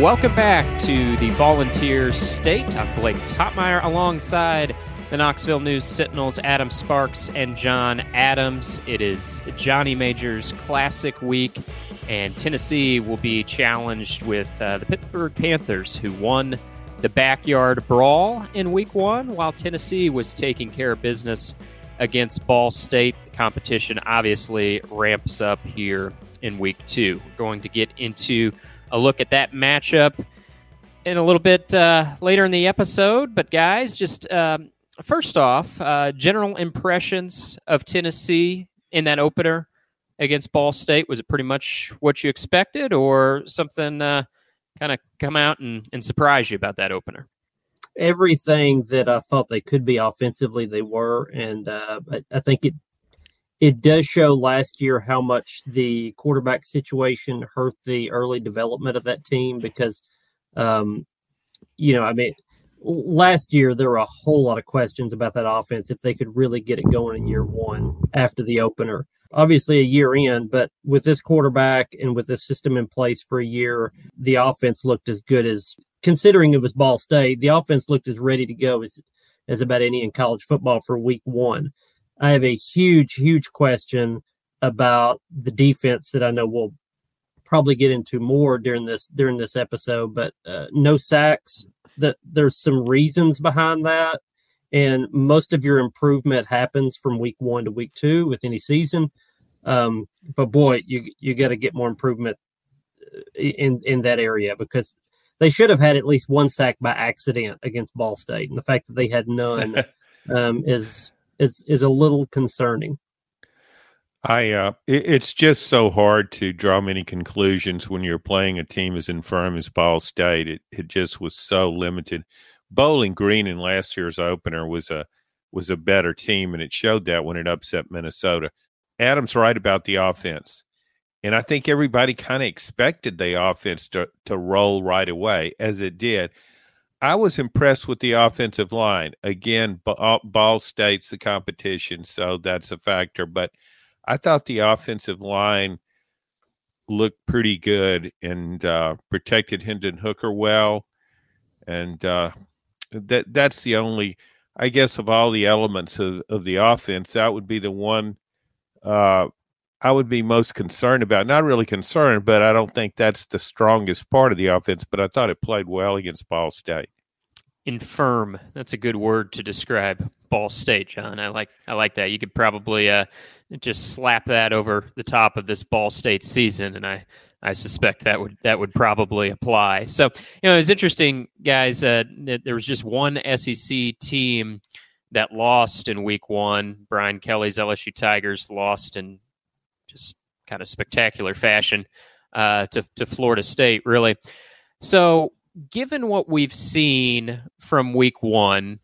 Welcome back to the Volunteer State. I'm Blake Toppmeyer alongside the Knoxville News Sentinels, Adam Sparks and John Adams. It is Johnny Majors Classic Week, and Tennessee will be challenged with uh, the Pittsburgh Panthers, who won the backyard brawl in week one, while Tennessee was taking care of business against Ball State. The competition obviously ramps up here in week two. We're going to get into a look at that matchup in a little bit uh, later in the episode. But, guys, just um, first off, uh, general impressions of Tennessee in that opener against Ball State. Was it pretty much what you expected, or something uh, kind of come out and, and surprise you about that opener? Everything that I thought they could be offensively, they were, and uh, I, I think it it does show last year how much the quarterback situation hurt the early development of that team because, um, you know, I mean, last year there were a whole lot of questions about that offense if they could really get it going in year one after the opener. Obviously, a year in, but with this quarterback and with this system in place for a year, the offense looked as good as considering it was Ball State. The offense looked as ready to go as as about any in college football for week one. I have a huge, huge question about the defense that I know we'll probably get into more during this during this episode. But uh, no sacks. That there's some reasons behind that, and most of your improvement happens from week one to week two with any season. Um, but boy, you you got to get more improvement uh, in in that area because they should have had at least one sack by accident against Ball State, and the fact that they had none um, is is is a little concerning. I uh, it, it's just so hard to draw many conclusions when you're playing a team as infirm as Ball State. It it just was so limited. Bowling Green in last year's opener was a was a better team, and it showed that when it upset Minnesota. Adam's right about the offense, and I think everybody kind of expected the offense to to roll right away, as it did. I was impressed with the offensive line. Again, uh, Ball State's the competition, so that's a factor. But I thought the offensive line looked pretty good and uh, protected Hendon Hooker well, and uh, that that's the only, I guess, of all the elements of, of the offense, that would be the one uh, I would be most concerned about. Not really concerned, but I don't think that's the strongest part of the offense. But I thought it played well against Ball State. Infirm. That's a good word to describe Ball State, John. I like I like that. You could probably uh, just slap that over the top of this Ball State season, and I I suspect that would that would probably apply. So you know, it's interesting, guys. Uh, there was just one SEC team that lost in Week One. Brian Kelly's LSU Tigers lost in just kind of spectacular fashion uh, to to Florida State, really. So, given what we've seen from Week One,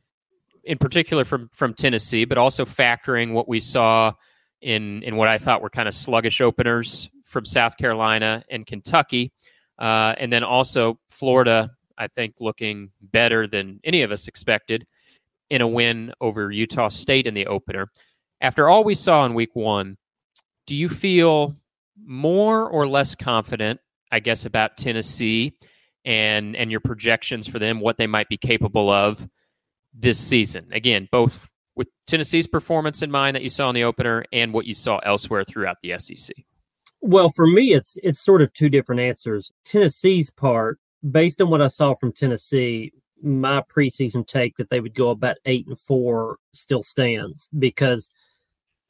in particular from from Tennessee, but also factoring what we saw in in what I thought were kind of sluggish openers from South Carolina and Kentucky, uh, and then also Florida. I think looking better than any of us expected in a win over Utah State in the opener. After all we saw in Week One, do you feel more or less confident, I guess, about Tennessee and and your projections for them, what they might be capable of this season? Again, both with Tennessee's performance in mind that you saw in the opener and what you saw elsewhere throughout the SEC. Well, for me, it's it's sort of two different answers. Tennessee's part, based on what I saw from Tennessee, my preseason take that they would go about eight and four still stands because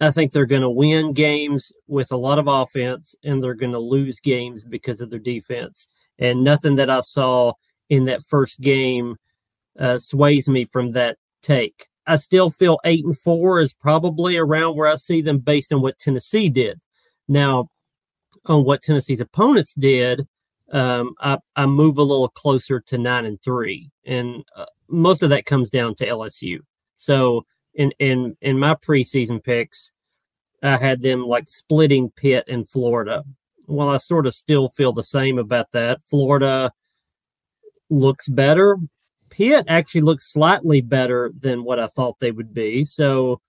I think they're going to win games with a lot of offense and they're going to lose games because of their defense. And nothing that I saw in that first game uh, sways me from that take. I still feel eight and four is probably around where I see them based on what Tennessee did. Now, on what Tennessee's opponents did, um, I, I move a little closer to nine and three, and uh, most of that comes down to LSU. So in in in my preseason picks, I had them like splitting Pitt and Florida. Well, I sort of still feel the same about that. Florida looks better. Pitt actually looks slightly better than what I thought they would be. So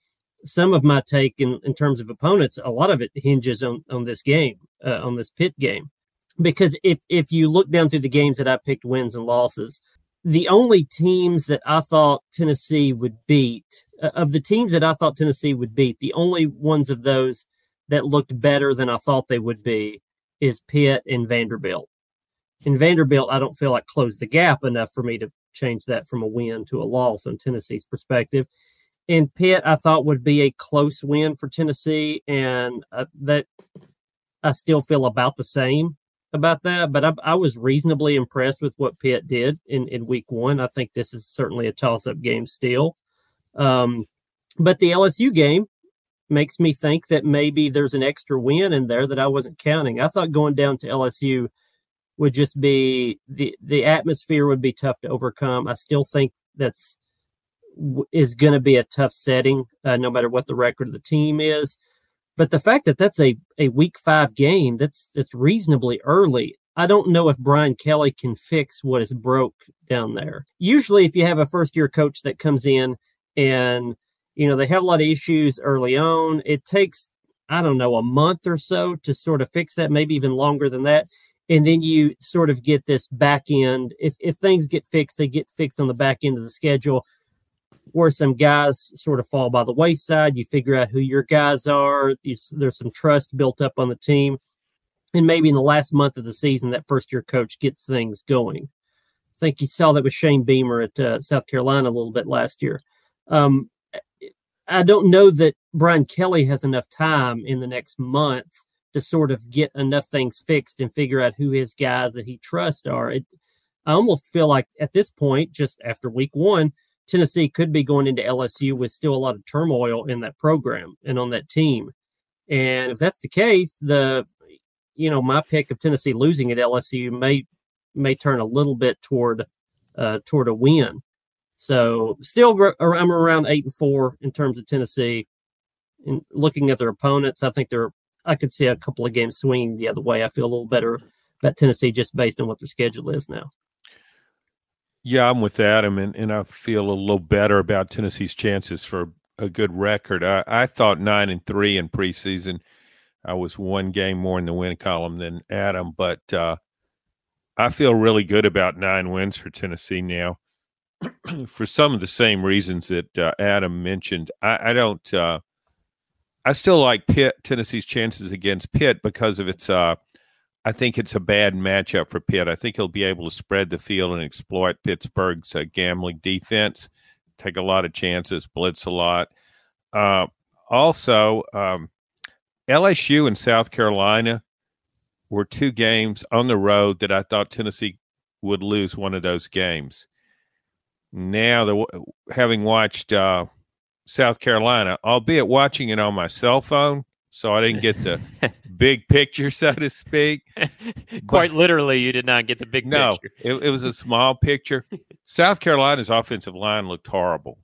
some of my take in, in terms of opponents, a lot of it hinges on, on this game, uh, on this Pitt game. Because if, if you look down through the games that I picked wins and losses, the only teams that I thought Tennessee would beat, uh, of the teams that I thought Tennessee would beat, the only ones of those that looked better than I thought they would be is Pitt and Vanderbilt. In Vanderbilt, I don't feel like closed the gap enough for me to change that from a win to a loss on Tennessee's perspective. In Pitt, I thought would be a close win for Tennessee, and uh, that I still feel about the same about that. But I, I, was reasonably impressed with what Pitt did in, in week one. I think this is certainly a toss up game still. Um, but the LSU game makes me think that maybe there's an extra win in there that I wasn't counting. I thought going down to LSU would just be the the atmosphere would be tough to overcome. I still think that's is going to be a tough setting, uh, no matter what the record of the team is. But the fact that that's a, a week five game, that's that's reasonably early. I don't know if Brian Kelly can fix what is broke down there. Usually, if you have a first year coach that comes in and you know they have a lot of issues early on, it takes I don't know a month or so to sort of fix that, maybe even longer than that and then you sort of get this back end if, if things get fixed they get fixed on the back end of the schedule where some guys sort of fall by the wayside. You figure out who your guys are. There's, some trust built up on the team. And maybe in the last month of the season that first year coach gets things going. I think you saw that with shane beamer at uh, south carolina a little bit last year. Um, i don't know that brian kelly has enough time in the next month to sort of get enough things fixed and figure out who his guys that he trusts are. It, I almost feel like at this point, just after week one, Tennessee could be going into LSU with still a lot of turmoil in that program and on that team. And if that's the case, the you know my pick of Tennessee losing at LSU may may turn a little bit toward uh, toward a win. So still, I'm around eight and four in terms of Tennessee. And looking at their opponents, I think they're I could see a couple of games swinging the other way. I feel a little better about Tennessee just based on what their schedule is now. Yeah, I'm with Adam, and, and I feel a little better about Tennessee's chances for a good record. I, I thought nine and three in preseason. I was one game more in the win column than Adam, but uh, I feel really good about nine wins for Tennessee now. for some of the same reasons that uh, Adam mentioned, I, I don't. Uh, I still like Pitt Tennessee's chances against Pitt because of its. Uh, I think it's a bad matchup for Pitt. I think he'll be able to spread the field and exploit Pittsburgh's uh, gambling defense. Take a lot of chances, blitz a lot. Uh, also, um, LSU and South Carolina were two games on the road that I thought Tennessee would lose one of those games. Now, the, having watched uh, South Carolina, albeit watching it on my cell phone, so I didn't get the big picture, so to speak. Quite but, literally, you did not get the big no, picture. it, it was a small picture. South Carolina's offensive line looked horrible.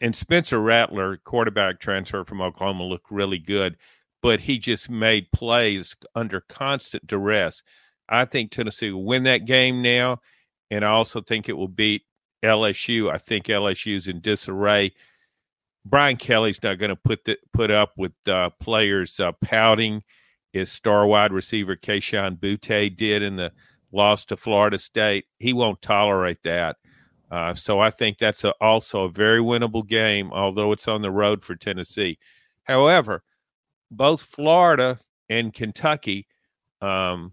And Spencer Rattler, quarterback transfer from Oklahoma, looked really good, but he just made plays under constant duress. I think Tennessee will win that game now, and I also think it will beat LSU. I think LSU's in disarray Brian Kelly's not going to put the, put up with uh, players uh, pouting as star wide receiver Kayshon Boutte did in the loss to Florida State. He won't tolerate that. Uh, so I think that's a, also a very winnable game, although it's on the road for Tennessee. However, both Florida and Kentucky um,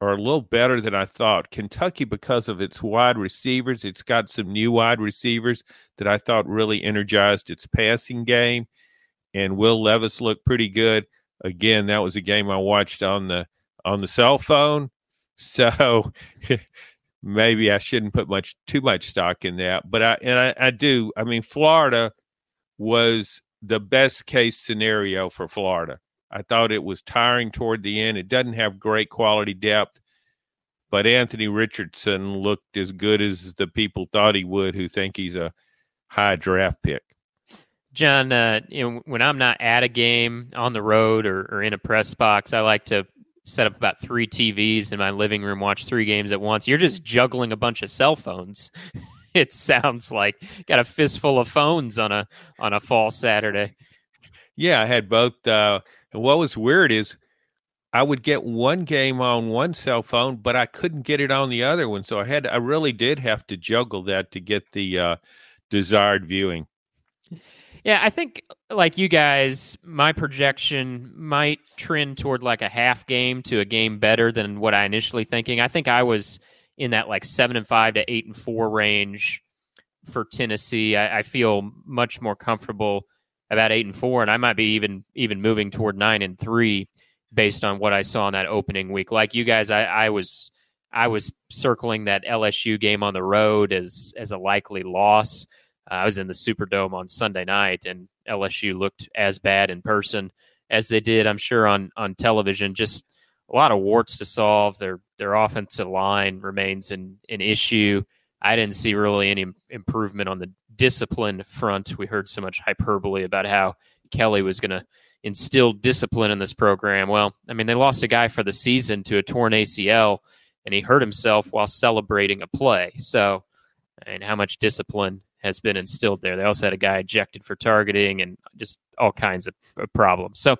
are a little better than I thought. Kentucky, because of its wide receivers, it's got some new wide receivers that I thought really energized its passing game. And Will Levis looked pretty good. Again, that was a game I watched on the on the cell phone. So maybe I shouldn't put much too much stock in that. But I and I, I do. I mean, Florida was the best case scenario for Florida. I thought it was tiring toward the end. It doesn't have great quality depth, but Anthony Richardson looked as good as the people thought he would who think he's a high draft pick. John, uh, you know, when I'm not at a game on the road or, or in a press box, I like to set up about three TVs in my living room, watch three games at once. You're just juggling a bunch of cell phones. it sounds like got a fistful of phones on a on a fall Saturday. Yeah, I had both. Uh, and what was weird is I would get one game on one cell phone, but I couldn't get it on the other one. So I had I really did have to juggle that to get the uh, desired viewing. Yeah, I think like you guys, my projection might trend toward like a half game to a game better than what I initially thinking. I think I was in that like seven and five to eight and four range for Tennessee. I, I feel much more comfortable about eight and four, and I might be even even moving toward nine and three based on what I saw in that opening week. Like you guys, I, I was I was circling that LSU game on the road as as a likely loss. Uh, I was in the Superdome on Sunday night, and LSU looked as bad in person as they did, I'm sure, on on television. Just a lot of warts to solve. Their their offensive line remains an an issue. I didn't see really any improvement on the discipline front. We heard so much hyperbole about how Kelly was going to instill discipline in this program. Well, I mean, they lost a guy for the season to a torn ACL, and he hurt himself while celebrating a play. So, and how much discipline has been instilled there. They also had a guy ejected for targeting and just all kinds of, problems. So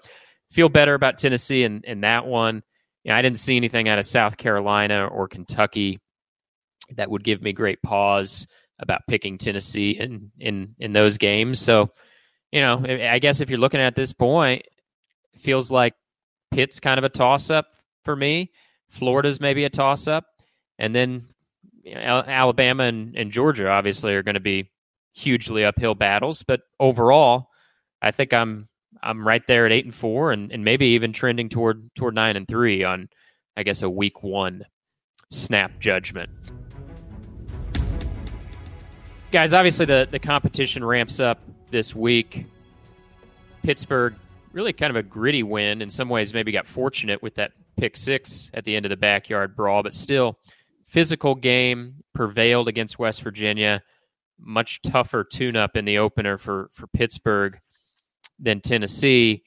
feel better about Tennessee in, in that one. You know, I didn't see anything out of South Carolina or Kentucky that would give me great pause about picking Tennessee in in in those games. So, you know, I guess if you're looking at this point, feels like Pitt's kind of a toss up for me. Florida's maybe a toss up, and then you know, Alabama and, and Georgia obviously are going to be hugely uphill battles, but overall, I think I'm I'm right there at eight and four, and, and maybe even trending toward toward nine and three on, I guess, a week one snap judgment. Guys, obviously the the competition ramps up this week. Pittsburgh really kind of a gritty win. In some ways, maybe got fortunate with that pick six at the end of the backyard brawl, but still physical game prevailed against West Virginia. Much tougher tune up in the opener for, for Pittsburgh than Tennessee.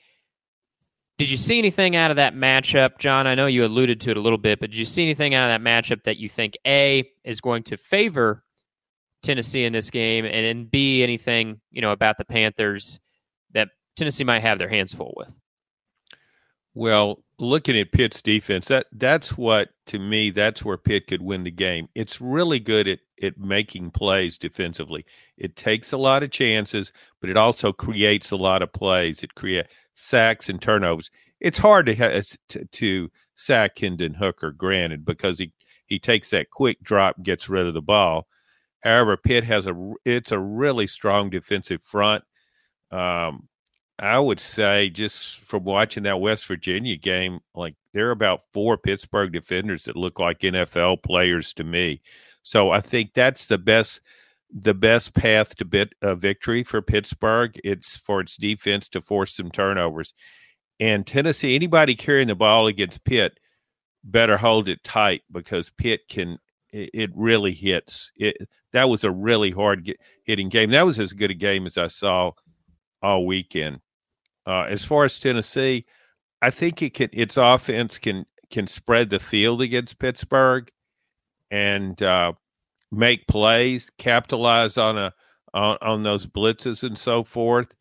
Did you see anything out of that matchup, John? I know you alluded to it a little bit, but did you see anything out of that matchup that you think A is going to favor Tennessee in this game, and then B anything you know about the Panthers that Tennessee might have their hands full with? Well, looking at Pitt's defense, that that's what to me that's where Pitt could win the game. It's really good at at making plays defensively. It takes a lot of chances, but it also creates a lot of plays. It creates sacks and turnovers. It's hard to to, to sack Hendon Hooker, granted, because he he takes that quick drop, gets rid of the ball. However, Pitt has a it's a really strong defensive front. Um, I would say just from watching that West Virginia game, like there are about four Pittsburgh defenders that look like NFL players to me. So I think that's the best the best path to bit a victory for Pittsburgh. It's for its defense to force some turnovers. And Tennessee, anybody carrying the ball against Pitt better hold it tight because Pitt can it, it really hits. It that was a really hard hitting game. That was as good a game as I saw all weekend. Uh, as far as Tennessee, I think it can its offense can can spread the field against Pittsburgh and uh, make plays, capitalize on a on, on those blitzes and so forth.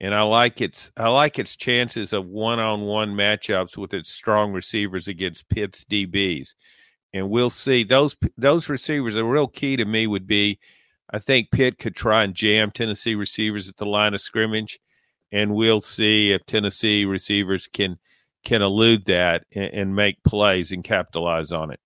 And I like its I like its chances of one on one matchups with its strong receivers against Pitt's DBs. And we'll see those those receivers. The real key to me would be, I think Pitt could try and jam Tennessee receivers at the line of scrimmage and we'll see if Tennessee receivers can can elude that and, and make plays and capitalize on it.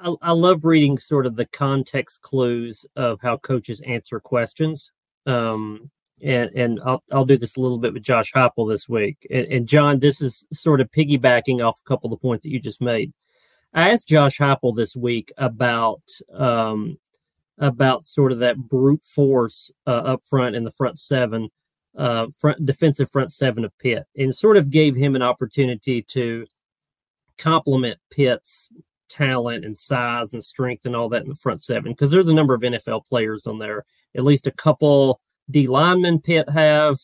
I, I, love reading sort of the context clues of how coaches answer questions. Um, and and I'll I'll do this a little bit with Josh Heupel this week. And, and, John, this is sort of piggybacking off a couple of the points that you just made. I asked Josh Heupel this week about um, about sort of that brute force uh, up front in the front seven uh, front defensive front seven of Pitt, and sort of gave him an opportunity to complement Pitt's talent and size and strength and all that in the front seven because there's a number of NFL players on there. At least a couple D linemen Pitt have,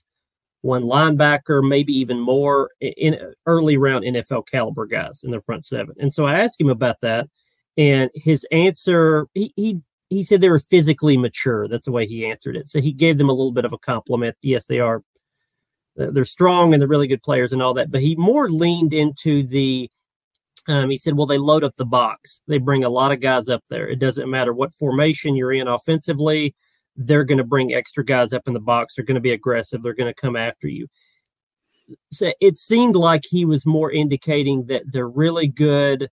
one linebacker, maybe even more in early round NFL caliber guys in the front seven. And so I asked him about that, and his answer he he he said they were physically mature. That's the way he answered it. So he gave them a little bit of a compliment. Yes, they are. They're strong and they're really good players and all that. But he more leaned into the. Um, he said, "Well, they load up the box. They bring a lot of guys up there. It doesn't matter what formation you're in offensively they're going to bring extra guys up in the box. They're going to be aggressive. They're going to come after you. So it seemed like he was more indicating that they're really good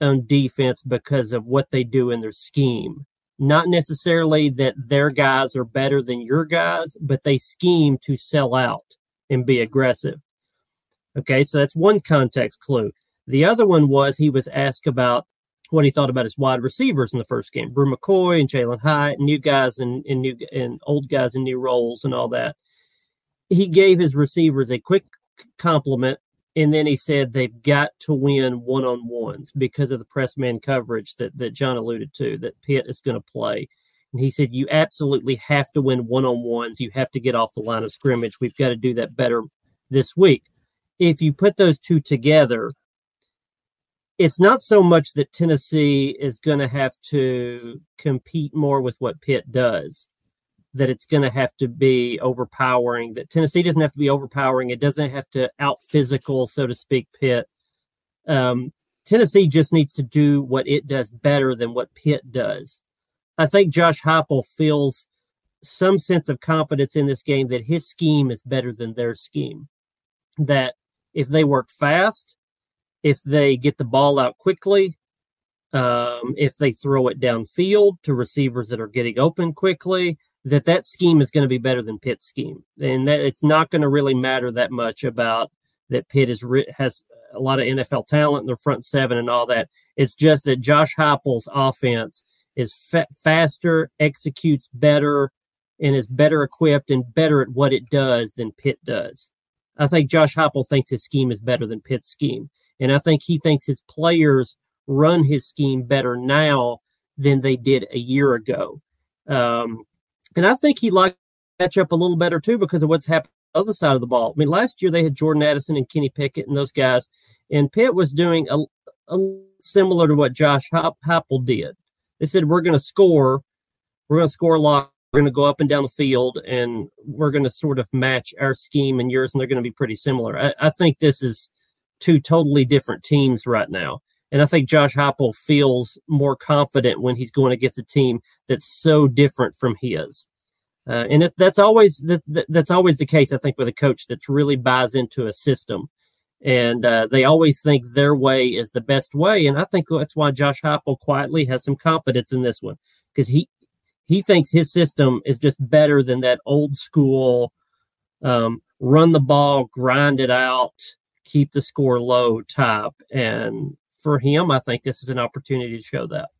on defense because of what they do in their scheme. Not necessarily that their guys are better than your guys, but they scheme to sell out and be aggressive. Okay, so that's one context clue. The other one was he was asked about what he thought about his wide receivers in the first game. Bru McCoy and Jalin Hyatt, new guys and, and new and old guys in new roles and all that. He gave his receivers a quick compliment and then he said they've got to win one on ones because of the press man coverage that, that John alluded to that Pitt is going to play. And he said, You absolutely have to win one on ones. You have to get off the line of scrimmage. We've got to do that better this week. If you put those two together, it's not so much that Tennessee is going to have to compete more with what Pitt does, that it's going to have to be overpowering, that Tennessee doesn't have to be overpowering. It doesn't have to out physical, so to speak, Pitt. Um, Tennessee just needs to do what it does better than what Pitt does. I think Josh Heupel feels some sense of confidence in this game that his scheme is better than their scheme. That if they work fast, if they get the ball out quickly, um, if they throw it downfield to receivers that are getting open quickly, that that scheme is going to be better than Pitt's scheme, and that it's not going to really matter that much about that Pitt is has a lot of NFL talent in their front seven and all that. It's just that Josh Heupel's offense is fa- faster, executes better, and is better equipped and better at what it does than Pitt does. I think Josh Heupel thinks his scheme is better than Pitt's scheme. And I think he thinks his players run his scheme better now than they did a year ago. Um, and I think he liked catch up a little better too because of what's happened on the other side of the ball. I mean, last year they had Jordan Addison and Kenny Pickett and those guys, and Pitt was doing a, a similar to what Josh Heupel did. They said, We're going to score, we're going to score a lot. We're going to go up and down the field, and we're going to sort of match our scheme and yours, and they're going to be pretty similar. I, I think this is two totally different teams right now. And I think Josh Heupel feels more confident when he's going against a team that's so different from his. Uh, and that's always that, that's always the case. I think with a coach that's really buys into a system, and uh, they always think their way is the best way. And I think that's why Josh Heupel quietly has some confidence in this one because he he thinks his system is just better than that old school um, run the ball, grind it out, keep the score low type. And for him, I think this is an opportunity to show that.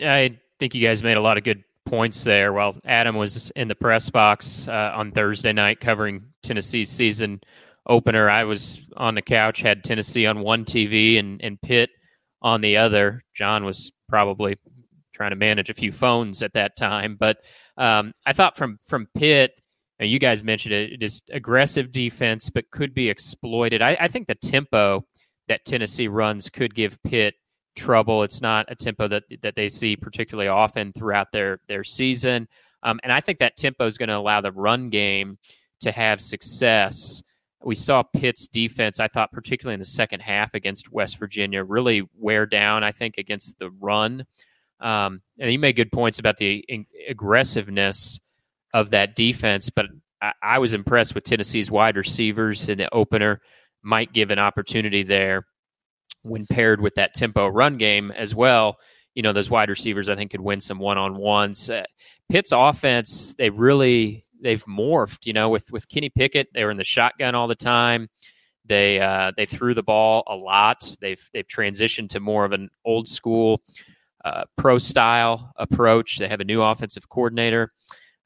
I think you guys made a lot of good points there. While Adam was in the press box uh, on Thursday night covering Tennessee's season opener, I was on the couch, had Tennessee on one TV and, and Pitt on the other. John was probably trying to manage a few phones at that time, but um, I thought from from Pitt, you guys mentioned it, it is aggressive defense, but could be exploited. I, I, think the tempo that Tennessee runs could give Pitt trouble. It's not a tempo that that they see particularly often throughout their their season, um, and I think that tempo is going to allow the run game to have success. We saw Pitt's defense, I thought, particularly in the second half against West Virginia, really wear down. I think against the run, um, and you made good points about the aggressiveness of that defense. But I, I was impressed with Tennessee's wide receivers in the opener. Might give an opportunity there when paired with that tempo run game as well. You know, those wide receivers I think could win some one on ones. Uh, Pitt's offense, they really they've morphed. You know, with with Kenny Pickett, they were in the shotgun all the time. They uh, they threw the ball a lot. They've they've transitioned to more of an old school uh, pro style approach. They have a new offensive coordinator.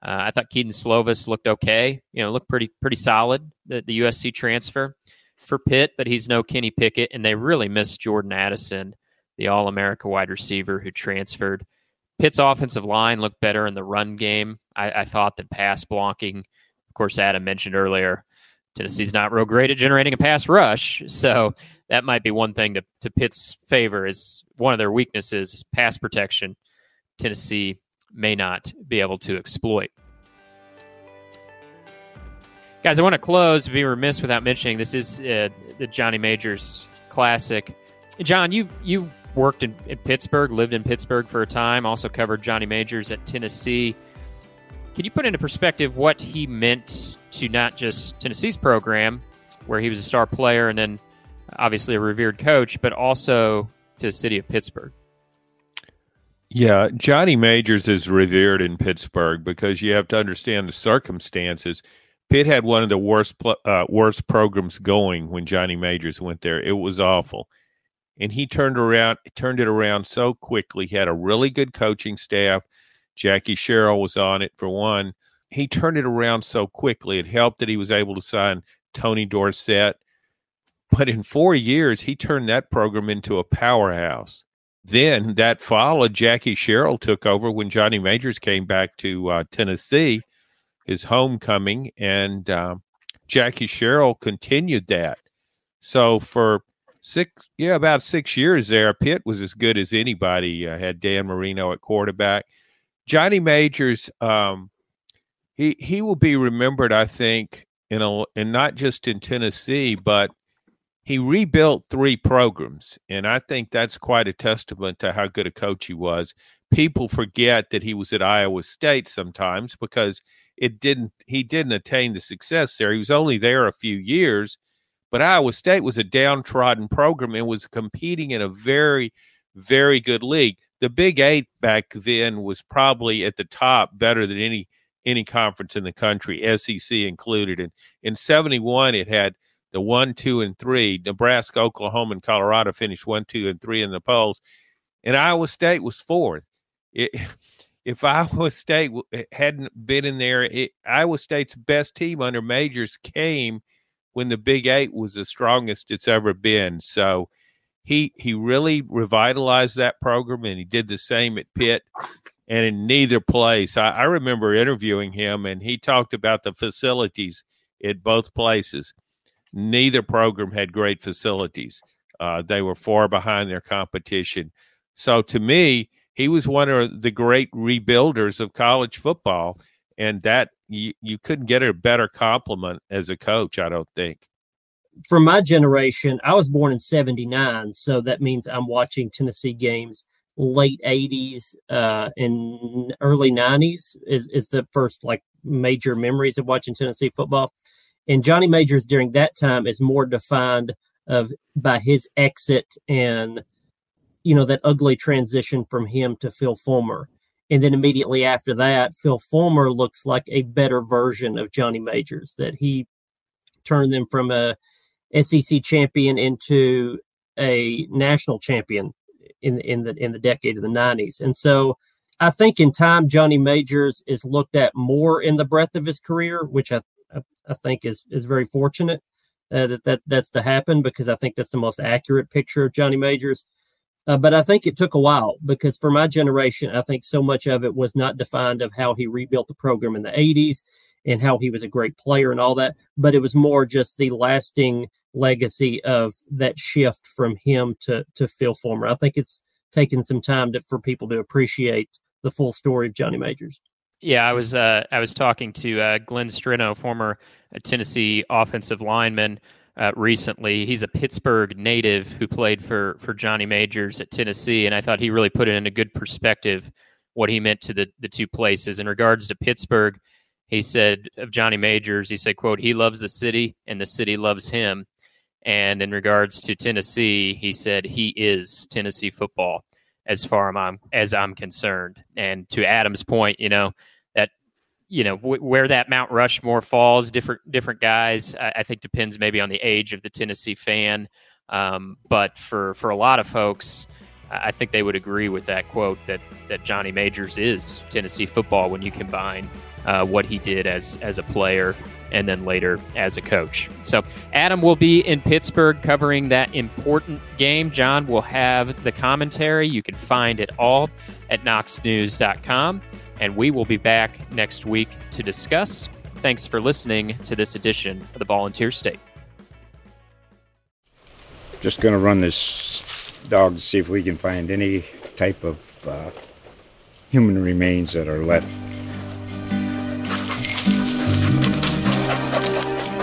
Uh, I thought Kedon Slovis looked okay. You know, looked pretty pretty solid. The, the USC transfer for Pitt, but he's no Kenny Pickett, and they really missed Jordan Addison, the All America wide receiver who transferred. Pitt's offensive line looked better in the run game. I, I thought that pass blocking, of course, Adam mentioned earlier, Tennessee's not real great at generating a pass rush, so that might be one thing to, to Pitt's favor. Is one of their weaknesses is pass protection. Tennessee may not be able to exploit. Guys, I want to close. Be remiss without mentioning this is uh, the Johnny Majors Classic. John, you you worked in, in, Pittsburgh, lived in Pittsburgh for a time, also covered Johnny Majors at Tennessee. Can you put into perspective what he meant to not just Tennessee's program, where he was a star player and then obviously a revered coach, but also to the city of Pittsburgh? Yeah, Johnny Majors is revered in Pittsburgh because you have to understand the circumstances. Pitt had one of the worst uh, worst programs going when Johnny Majors went there. It was awful, and he turned around turned it around so quickly. He had a really good coaching staff. Jackie Sherrill was on it for one. He turned it around so quickly. It helped that he was able to sign Tony Dorsett. But in four years, he turned that program into a powerhouse. Then that followed. Jackie Sherrill took over when Johnny Majors came back to uh, Tennessee his homecoming, and um, Jackie Sherrill continued that. So for six, yeah, about six years there, Pitt was as good as anybody. Uh, had Dan Marino at quarterback. Johnny Majors, um, he he will be remembered, I think, in a and not just in Tennessee, but he rebuilt three programs, and I think that's quite a testament to how good a coach he was. People forget that he was at Iowa State sometimes because it didn't he didn't attain the success there. He was only there a few years, but Iowa State was a downtrodden program and was competing in a very very good league. The Big 8 back then was probably at the top better than any any conference in the country, SEC included. And in 71 it had the 1, 2 and 3. Nebraska, Oklahoma and Colorado finished 1, 2 and 3 in the polls. And Iowa State was fourth. It, if Iowa State eh, hadn't been in there, it, Iowa State's best team under Majors came when the Big Eight was the strongest it's ever been. So he he really revitalized that program, and he did the same at Pitt. And in neither place, I, I remember interviewing him, and he talked about the facilities at both places. Neither program had great facilities. Uh, they were far behind their competition. So to me, he was one of the great rebuilders of college football, and that you, you couldn't get a better compliment as a coach, I don't think. For my generation, I was born in 79, so that means I'm watching Tennessee games late 80s uh and early 90s is is the first like major memories of watching Tennessee football. And Johnny Majors during that time is more defined of by his exit and you know, that ugly transition from him to Phil Fulmer. And then immediately after that, Phil Fulmer looks like a better version of Johnny Majors, that he turned them from a SEC champion into a national champion in in the in the decade of the 90s. And so I think in time Johnny Majors is looked at more in the breadth of his career, which I I, think is is very fortunate uh, that that that's to happen because I think that's the most accurate picture of Johnny Majors. Uh, but I think it took a while because for my generation, I think so much of it was not defined of how he rebuilt the program in the 80s and how he was a great player and all that. But it was more just the lasting legacy of that shift from him to, to Phil Fulmer. I think it's taken some time to, for people to appreciate the full story of Johnny Majors. Yeah, I was uh, I was talking to uh, Glenn Streno, former Tennessee offensive lineman, uh, recently. He's a Pittsburgh native who played for for Johnny Majors at Tennessee, and I thought he really put it in a good perspective what he meant to the the two places. In regards to Pittsburgh, he said of Johnny Majors, he said, "quote He loves the city, and the city loves him." And in regards to Tennessee, he said he is Tennessee football as far as I'm as I'm concerned. And to Adam's point, you know, that you know w- where that Mount Rushmore falls. Different different guys. I, I, think depends maybe on the age of the Tennessee fan. Um, but for for a lot of folks, I think they would agree with that quote that that Johnny Majors is Tennessee football when you combine uh, what he did as as a player and then later as a coach. So Adam will be in Pittsburgh covering that important game. John will have the commentary. You can find it all at knoxnews.com. And we will be back next week to discuss. Thanks for listening to this edition of the Volunteer State. Just going to run this dog to see if we can find any type of uh, human remains that are left